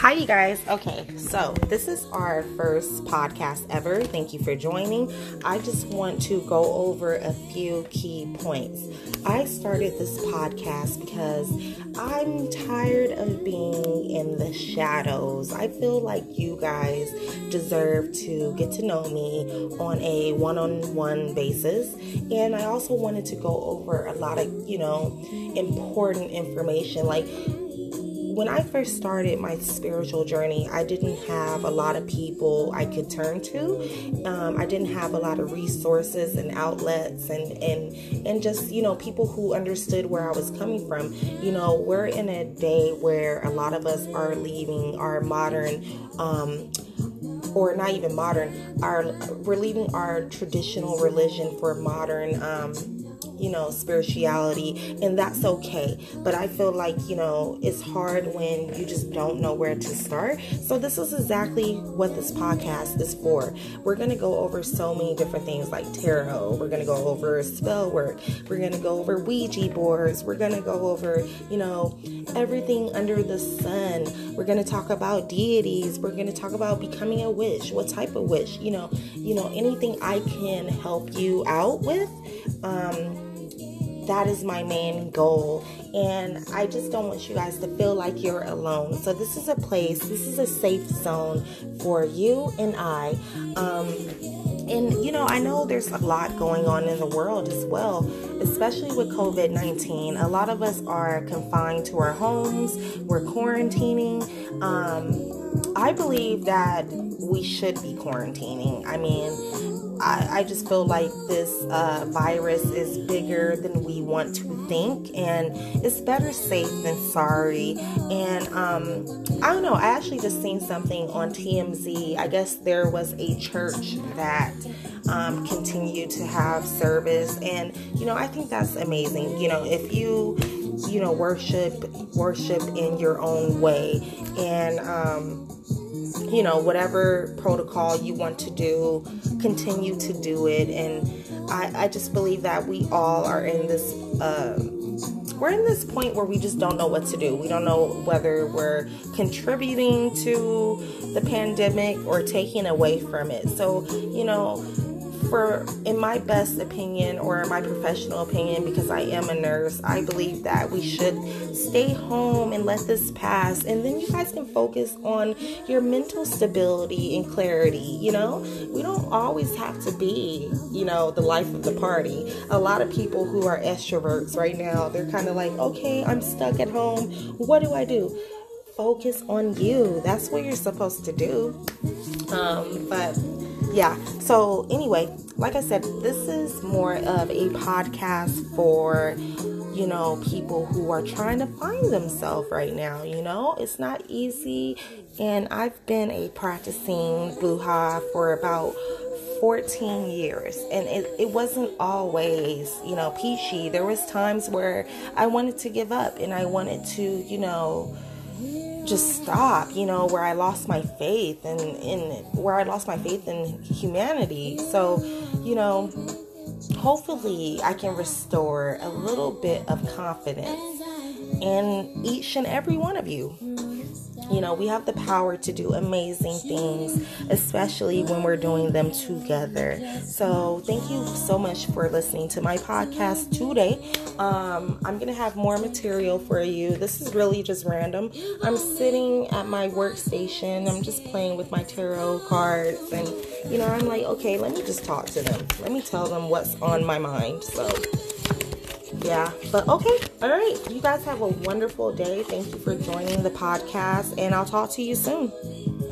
Hi, you guys. Okay, so this is our first podcast ever. Thank you for joining. I just want to go over a few key points. I started this podcast because I'm tired of being in the shadows. I feel like you guys deserve to get to know me on a one on one basis. And I also wanted to go over a lot of, you know, important information like when I first started my spiritual journey, I didn't have a lot of people I could turn to. Um, I didn't have a lot of resources and outlets, and and and just you know people who understood where I was coming from. You know, we're in a day where a lot of us are leaving our modern. Um, or not even modern, our we're leaving our traditional religion for modern um, you know, spirituality, and that's okay. But I feel like, you know, it's hard when you just don't know where to start. So, this is exactly what this podcast is for. We're going to go over so many different things like tarot, we're going to go over spell work, we're going to go over Ouija boards, we're going to go over, you know, everything under the sun. We're going to talk about deities, we're going to talk about becoming a witch, what type of witch, you know, you know, anything I can help you out with. Um, that is my main goal. And I just don't want you guys to feel like you're alone. So, this is a place, this is a safe zone for you and I. Um, and you know, I know there's a lot going on in the world as well, especially with COVID 19. A lot of us are confined to our homes, we're quarantining. Um, I believe that we should be quarantining. I mean, I, I just feel like this uh, virus is bigger than we want to think, and it's better safe than sorry. And um, I don't know, I actually just seen something on TMZ. I guess there was a church that um, continued to have service, and you know, I think that's amazing. You know, if you you know worship worship in your own way and um you know, whatever protocol you want to do, continue to do it. And I, I just believe that we all are in this. Uh, we're in this point where we just don't know what to do. We don't know whether we're contributing to the pandemic or taking away from it. So, you know, for in my best opinion or my professional opinion because I am a nurse, I believe that we should stay home and let this pass and then you guys can focus on your mental stability and clarity, you know? We don't always have to be, you know, the life of the party. A lot of people who are extroverts right now, they're kind of like, "Okay, I'm stuck at home. What do I do?" Focus on you. That's what you're supposed to do. Um, but yeah. So, anyway, like I said, this is more of a podcast for, you know, people who are trying to find themselves right now. You know, it's not easy. And I've been a practicing Bruja for about 14 years and it, it wasn't always you know peachy there was times where i wanted to give up and i wanted to you know just stop, you know, where I lost my faith and in where I lost my faith in humanity. So, you know, hopefully I can restore a little bit of confidence in each and every one of you. You know, we have the power to do amazing things, especially when we're doing them together. So, thank you so much for listening to my podcast today. Um, I'm going to have more material for you. This is really just random. I'm sitting at my workstation, I'm just playing with my tarot cards, and, you know, I'm like, okay, let me just talk to them. Let me tell them what's on my mind. So, yeah but okay all right. You guys have a wonderful day. Thank you for joining the podcast and i'll talk to you soon